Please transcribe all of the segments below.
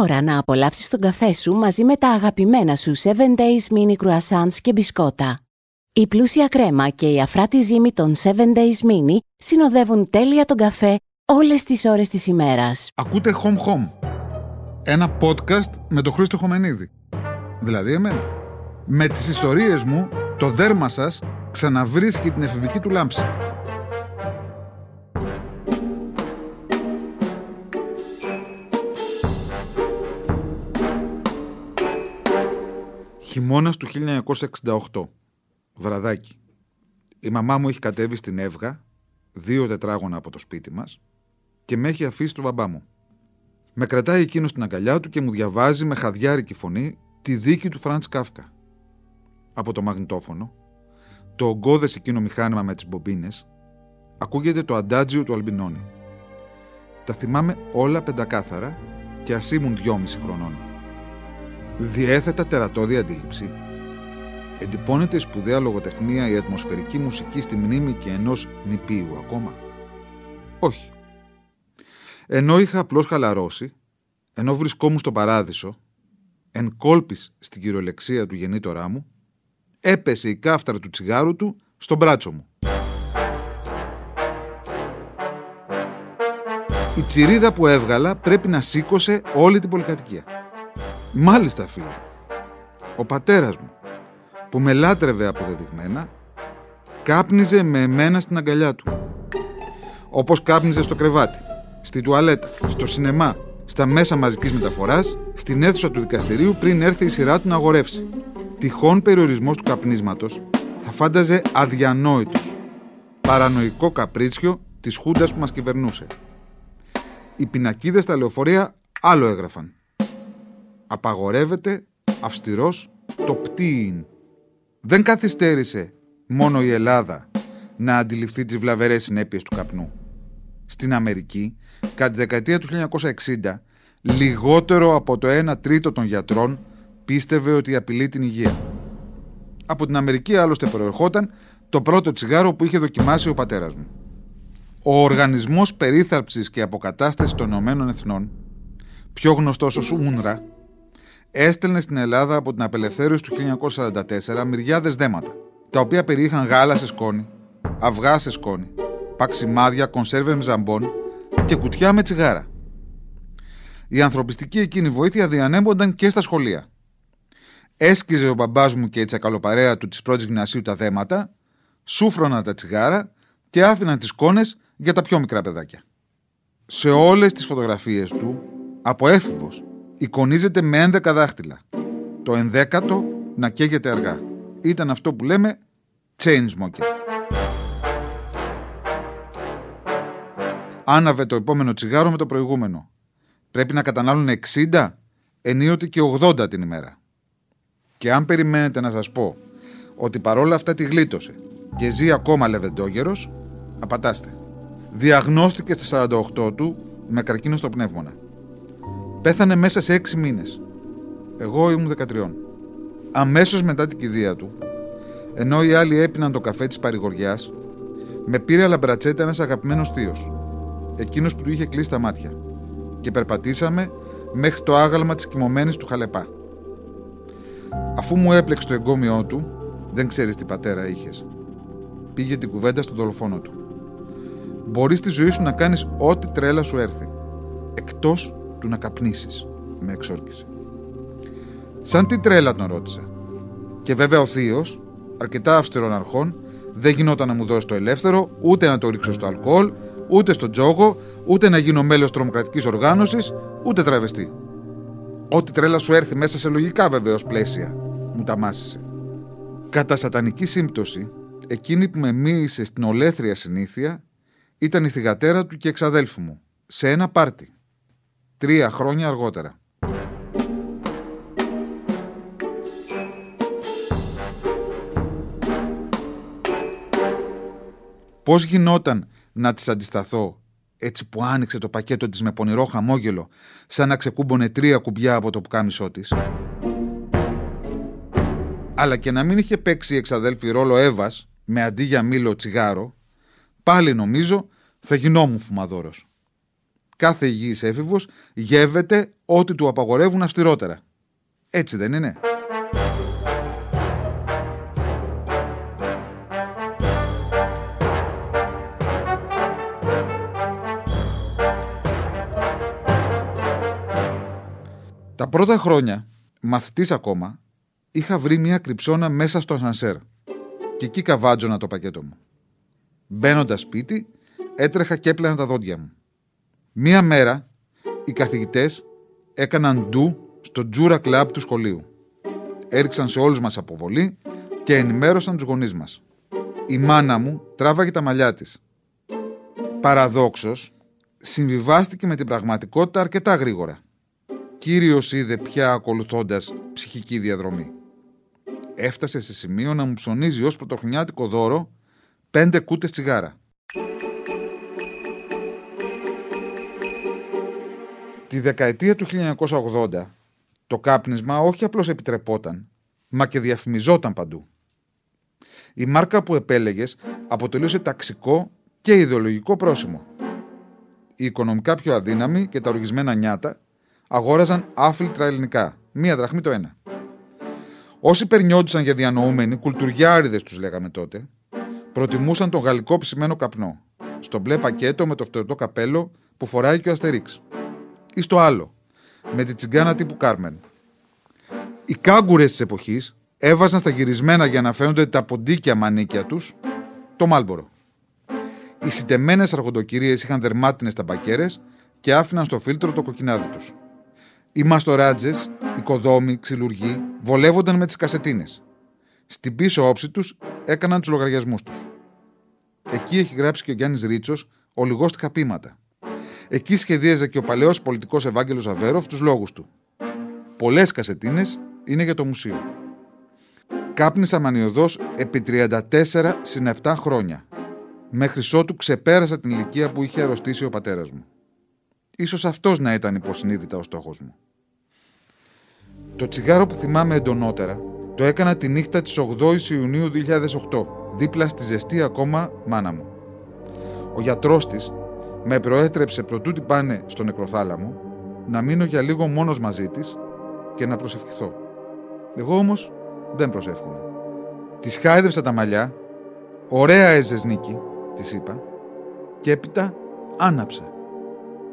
ώρα να απολαύσεις τον καφέ σου μαζί με τα αγαπημένα σου 7 Days Mini Croissants και μπισκότα. Η πλούσια κρέμα και η αφράτη ζύμη των 7 Days Mini συνοδεύουν τέλεια τον καφέ όλες τις ώρες της ημέρας. Ακούτε Home Home. Ένα podcast με τον Χρήστο Χομενίδη. Δηλαδή εμένα. Με τις ιστορίες μου, το δέρμα σας ξαναβρίσκει την εφηβική του λάμψη. Χειμώνας του 1968. Βραδάκι. Η μαμά μου έχει κατέβει στην Εύγα, δύο τετράγωνα από το σπίτι μας, και με έχει αφήσει το μπαμπά μου. Με κρατάει εκείνος στην αγκαλιά του και μου διαβάζει με χαδιάρικη φωνή τη δίκη του Φραντς Κάφκα. Από το μαγνητόφωνο, το ογκώδες εκείνο μηχάνημα με τις μπομπίνες, ακούγεται το αντάτζιο του Αλμπινόνι. Τα θυμάμαι όλα πεντακάθαρα και ας ήμουν δυόμιση χρονών. Διέθετα τερατώδη αντίληψη. Εντυπώνεται η σπουδαία λογοτεχνία η ατμοσφαιρική μουσική στη μνήμη και ενός νηπίου ακόμα. Όχι. Ενώ είχα απλώς χαλαρώσει, ενώ βρισκόμουν στο παράδεισο, εν κόλπης στην κυριολεξία του γεννήτορά μου, έπεσε η κάφτρα του τσιγάρου του στο μπράτσο μου. Η τσιρίδα που έβγαλα πρέπει να σήκωσε όλη την πολυκατοικία. Μάλιστα φίλε, ο πατέρας μου, που με λάτρευε αποδεδειγμένα, κάπνιζε με εμένα στην αγκαλιά του. Όπως κάπνιζε στο κρεβάτι, στη τουαλέτα, στο σινεμά, στα μέσα μαζικής μεταφοράς, στην αίθουσα του δικαστηρίου πριν έρθει η σειρά του να αγορεύσει. Τυχόν περιορισμός του καπνίσματος θα φάνταζε αδιανόητος. Παρανοϊκό καπρίτσιο της χούντας που μας κυβερνούσε. Οι πινακίδες στα λεωφορεία άλλο έγραφαν. Απαγορεύεται αυστηρός το πτύιν. Δεν καθυστέρησε μόνο η Ελλάδα να αντιληφθεί τις βλαβερές συνέπειες του καπνού. Στην Αμερική, κατά τη δεκαετία του 1960, λιγότερο από το 1 τρίτο των γιατρών πίστευε ότι απειλεί την υγεία. Από την Αμερική άλλωστε προερχόταν το πρώτο τσιγάρο που είχε δοκιμάσει ο πατέρας μου. Ο Οργανισμός Περίθαλψης και Αποκατάστασης των Ηνωμένων Εθνών, πιο γνωστός ως UNRWA, έστελνε στην Ελλάδα από την απελευθέρωση του 1944 μυριάδες δέματα, τα οποία περιείχαν γάλα σε σκόνη, αυγά σε σκόνη, παξιμάδια, κονσέρβες με ζαμπόν και κουτιά με τσιγάρα. Η ανθρωπιστική εκείνη βοήθεια διανέμονταν και στα σχολεία. Έσκυζε ο μπαμπάς μου και η τσακαλοπαρέα του της πρώτης γυμνασίου τα δέματα, σούφρωναν τα τσιγάρα και άφηναν τις κόνες για τα πιο μικρά παιδάκια. Σε όλες τις φωτογραφίες του, από έφηβος, εικονίζεται με 11 δάχτυλα. Το ενδέκατο να καίγεται αργά. Ήταν αυτό που λέμε chain smoker. Άναβε το επόμενο τσιγάρο με το προηγούμενο. Πρέπει να κατανάλουν 60, ενίοτε και 80 την ημέρα. Και αν περιμένετε να σας πω ότι παρόλα αυτά τη γλίτωσε και ζει ακόμα λεβεντόγερος, απατάστε. Διαγνώστηκε στα 48 του με καρκίνο στο πνεύμονα. Πέθανε μέσα σε 6 μήνες. Εγώ ήμουν 13. Αμέσως μετά την κηδεία του, ενώ οι άλλοι έπιναν το καφέ της παρηγοριάς, με πήρε αλαμπρατσέτα ένας αγαπημένος θείος, εκείνος που του είχε κλείσει τα μάτια, και περπατήσαμε μέχρι το άγαλμα της κοιμωμένης του χαλεπά. Αφού μου έπλεξε το εγκόμιό του, δεν ξέρεις τι πατέρα είχες. Πήγε την κουβέντα στον δολοφόνο του. Μπορείς στη ζωή σου να κάνεις ό,τι τρέλα σου έρθει. Εκτός του να καπνίσεις, με εξόρκησε. Σαν τι τρέλα τον ρώτησα. Και βέβαια ο θείος, αρκετά αυστηρών αρχών, δεν γινόταν να μου δώσει το ελεύθερο, ούτε να το ρίξω στο αλκοόλ, ούτε στο τζόγο, ούτε να γίνω μέλος τρομοκρατικής οργάνωσης, ούτε τραβεστή. Ό,τι τρέλα σου έρθει μέσα σε λογικά βεβαίω πλαίσια, μου τα μάσησε. Κατά σατανική σύμπτωση, εκείνη που με μίλησε στην ολέθρια συνήθεια ήταν η θυγατέρα του και εξαδέλφου μου, σε ένα πάρτι, τρία χρόνια αργότερα. Πώς γινόταν να της αντισταθώ έτσι που άνοιξε το πακέτο της με πονηρό χαμόγελο σαν να ξεκούμπονε τρία κουμπιά από το πουκάμισό της; Αλλά και να μην είχε παίξει η εξαδέλφη ρόλο Εύας με αντί για μήλο τσιγάρο, πάλι νομίζω θα γινόμουν φουμαδόρος. Κάθε υγιής έφηβος γεύεται ό,τι του απαγορεύουν αυστηρότερα. Έτσι δεν είναι; Τα πρώτα χρόνια, μαθητής ακόμα, είχα βρει μια κρυψώνα μέσα στο ασανσέρ και εκεί καβάτζωνα το πακέτο μου. Μπαίνοντας σπίτι, έτρεχα και έπλαινα τα δόντια μου. Μία μέρα, οι καθηγητές έκαναν ντου στο Τζούρα Κλαμπ του σχολείου. Έριξαν σε όλους μας αποβολή και ενημέρωσαν τους γονείς μας. Η μάνα μου τράβαγε τα μαλλιά της. Παραδόξως, συμβιβάστηκε με την πραγματικότητα αρκετά γρήγορα. Κύριος είδε πια ακολουθώντας ψυχική διαδρομή. Έφτασε σε σημείο να μου ψωνίζει ως πρωτοχρονιάτικο δώρο πέντε κούτες τσιγάρα. Τη δεκαετία του 1980 το κάπνισμα όχι απλώς επιτρεπόταν, μα και διαφημιζόταν παντού. Η μάρκα που επέλεγες αποτελούσε ταξικό και ιδεολογικό πρόσημο. Οι οικονομικά πιο αδύναμοι και τα οργισμένα νιάτα αγόραζαν άφιλτρα ελληνικά, μία δραχμή το ένα. Όσοι περνιόντουσαν για διανοούμενοι, κουλτουριάριδες τους λέγαμε τότε, προτιμούσαν τον γαλλικό ψημένο καπνό, στο μπλε πακέτο με το φτερωτό καπέλο που φοράει και ο Αστερίξ. Ή στο άλλο, με τη τσιγκάνα τύπου Κάρμεν. Οι κάγκουρες της εποχής έβαζαν στα γυρισμένα για να φαίνονται τα ποντίκια μανίκια τους το μάλμπορο. Οι συντεμένες αρχοντοκυρίε είχαν δερμάτινες ταμπακέρες και άφηναν στο φίλτρο το κοκκινάδι τους. Οι μαστοράτζες, οι κοδόμοι, ξυλουργοί βολεύονταν με τις κασετίνες. Στην πίσω όψη τους έκαναν τους λογαριασμούς τους. Εκεί έχει γράψει και ο Γιάννης Ρίτσος ολιγόστικα πείματα. Εκεί σχεδίαζε και ο παλαιός πολιτικός Ευάγγελος Αβέροφ τους λόγους του. Πολλές κασετίνες είναι για το μουσείο. Κάπνισα μανιωδώ επί 34 συν 7 χρόνια. Μέχρι ότου ξεπέρασα την ηλικία που είχε αρρωστήσει ο πατέρας μου. Ίσως αυτός να ήταν υποσυνείδητα ο στόχος μου. Το τσιγάρο που θυμάμαι εντονότερα το έκανα τη νύχτα της 8ης Ιουνίου 2008, δίπλα στη ζεστή ακόμα μάνα μου. Ο γιατρός της με προέτρεψε προτού την πάνε στο νεκροθάλαμο να μείνω για λίγο μόνος μαζί της και να προσευχηθώ. Εγώ όμως δεν προσεύχομαι. Της χάιδεψα τα μαλλιά, ωραία έζες νίκη, της είπα, και έπειτα άναψε,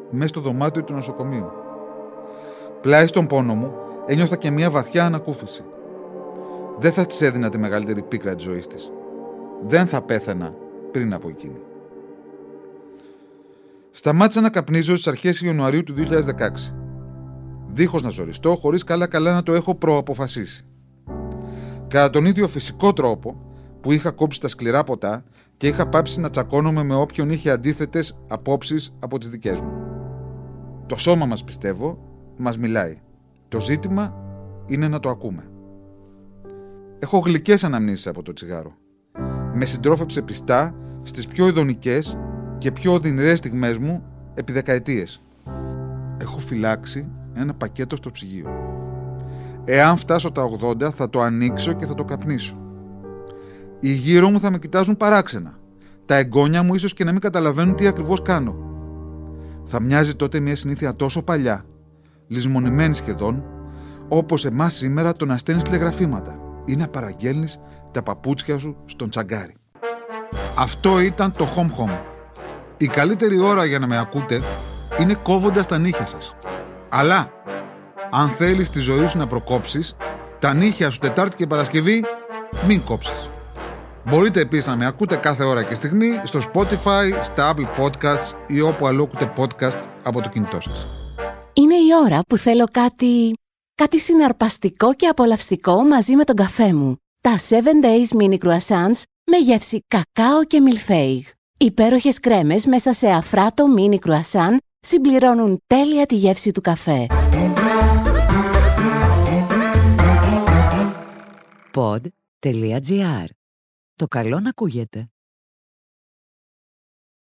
μέσα στο δωμάτιο του νοσοκομείου. Πλάι στον πόνο μου ένιωθα και μια βαθιά ανακούφιση. Δεν θα της έδινα τη μεγαλύτερη πίκρα της ζωής της. Δεν θα πέθανα πριν από εκείνη. Σταμάτησα να καπνίζω στις αρχές Ιανουαρίου του 2016. Δίχως να ζοριστώ, χωρίς καλά-καλά να το έχω προαποφασίσει. Κατά τον ίδιο φυσικό τρόπο που είχα κόψει τα σκληρά ποτά και είχα πάψει να τσακώνομαι με όποιον είχε αντίθετες απόψεις από τις δικές μου. Το σώμα μας πιστεύω μας μιλάει. Το ζήτημα είναι να το ακούμε. Έχω γλυκές αναμνήσεις από το τσιγάρο. Με συντρόφεψε πιστά στις πιο ειδονικές και πιο οδυνηρές στιγμές μου επί δεκαετίες. Έχω φυλάξει ένα πακέτο στο ψυγείο. Εάν φτάσω τα 80 θα το ανοίξω και θα το καπνίσω. Οι γύρω μου θα με κοιτάζουν παράξενα. Τα εγγόνια μου ίσως και να μην καταλαβαίνουν τι ακριβώς κάνω. Θα μοιάζει τότε μια συνήθεια τόσο παλιά, λησμονημένη σχεδόν, όπως εμάς σήμερα το να στέλνεις τηλεγραφήματα ή να παραγγέλνεις τα παπούτσια σου στον τσαγκάρι. Αυτό ήταν το Home Home. Η καλύτερη ώρα για να με ακούτε είναι κόβοντας τα νύχια σας. Αλλά, αν θέλεις τη ζωή σου να προκόψεις, τα νύχια σου Τετάρτη και Παρασκευή μην κόψεις. Μπορείτε επίσης να με ακούτε κάθε ώρα και στιγμή στο Spotify, στα Apple Podcasts ή όπου αλλού ακούτε podcast από το κινητό σας. Είναι η ώρα που θέλω κάτι... κάτι συναρπαστικό και απολαυστικό μαζί με τον καφέ μου. Τα 7 Days Mini Croissants με γεύση κακάο και μιλφέιγ. Υπέροχες κρέμες μέσα σε αφράτο mini croissant συμπληρώνουν τέλεια τη γεύση του καφέ. Pod.gr. Το καλό να ακούγεται.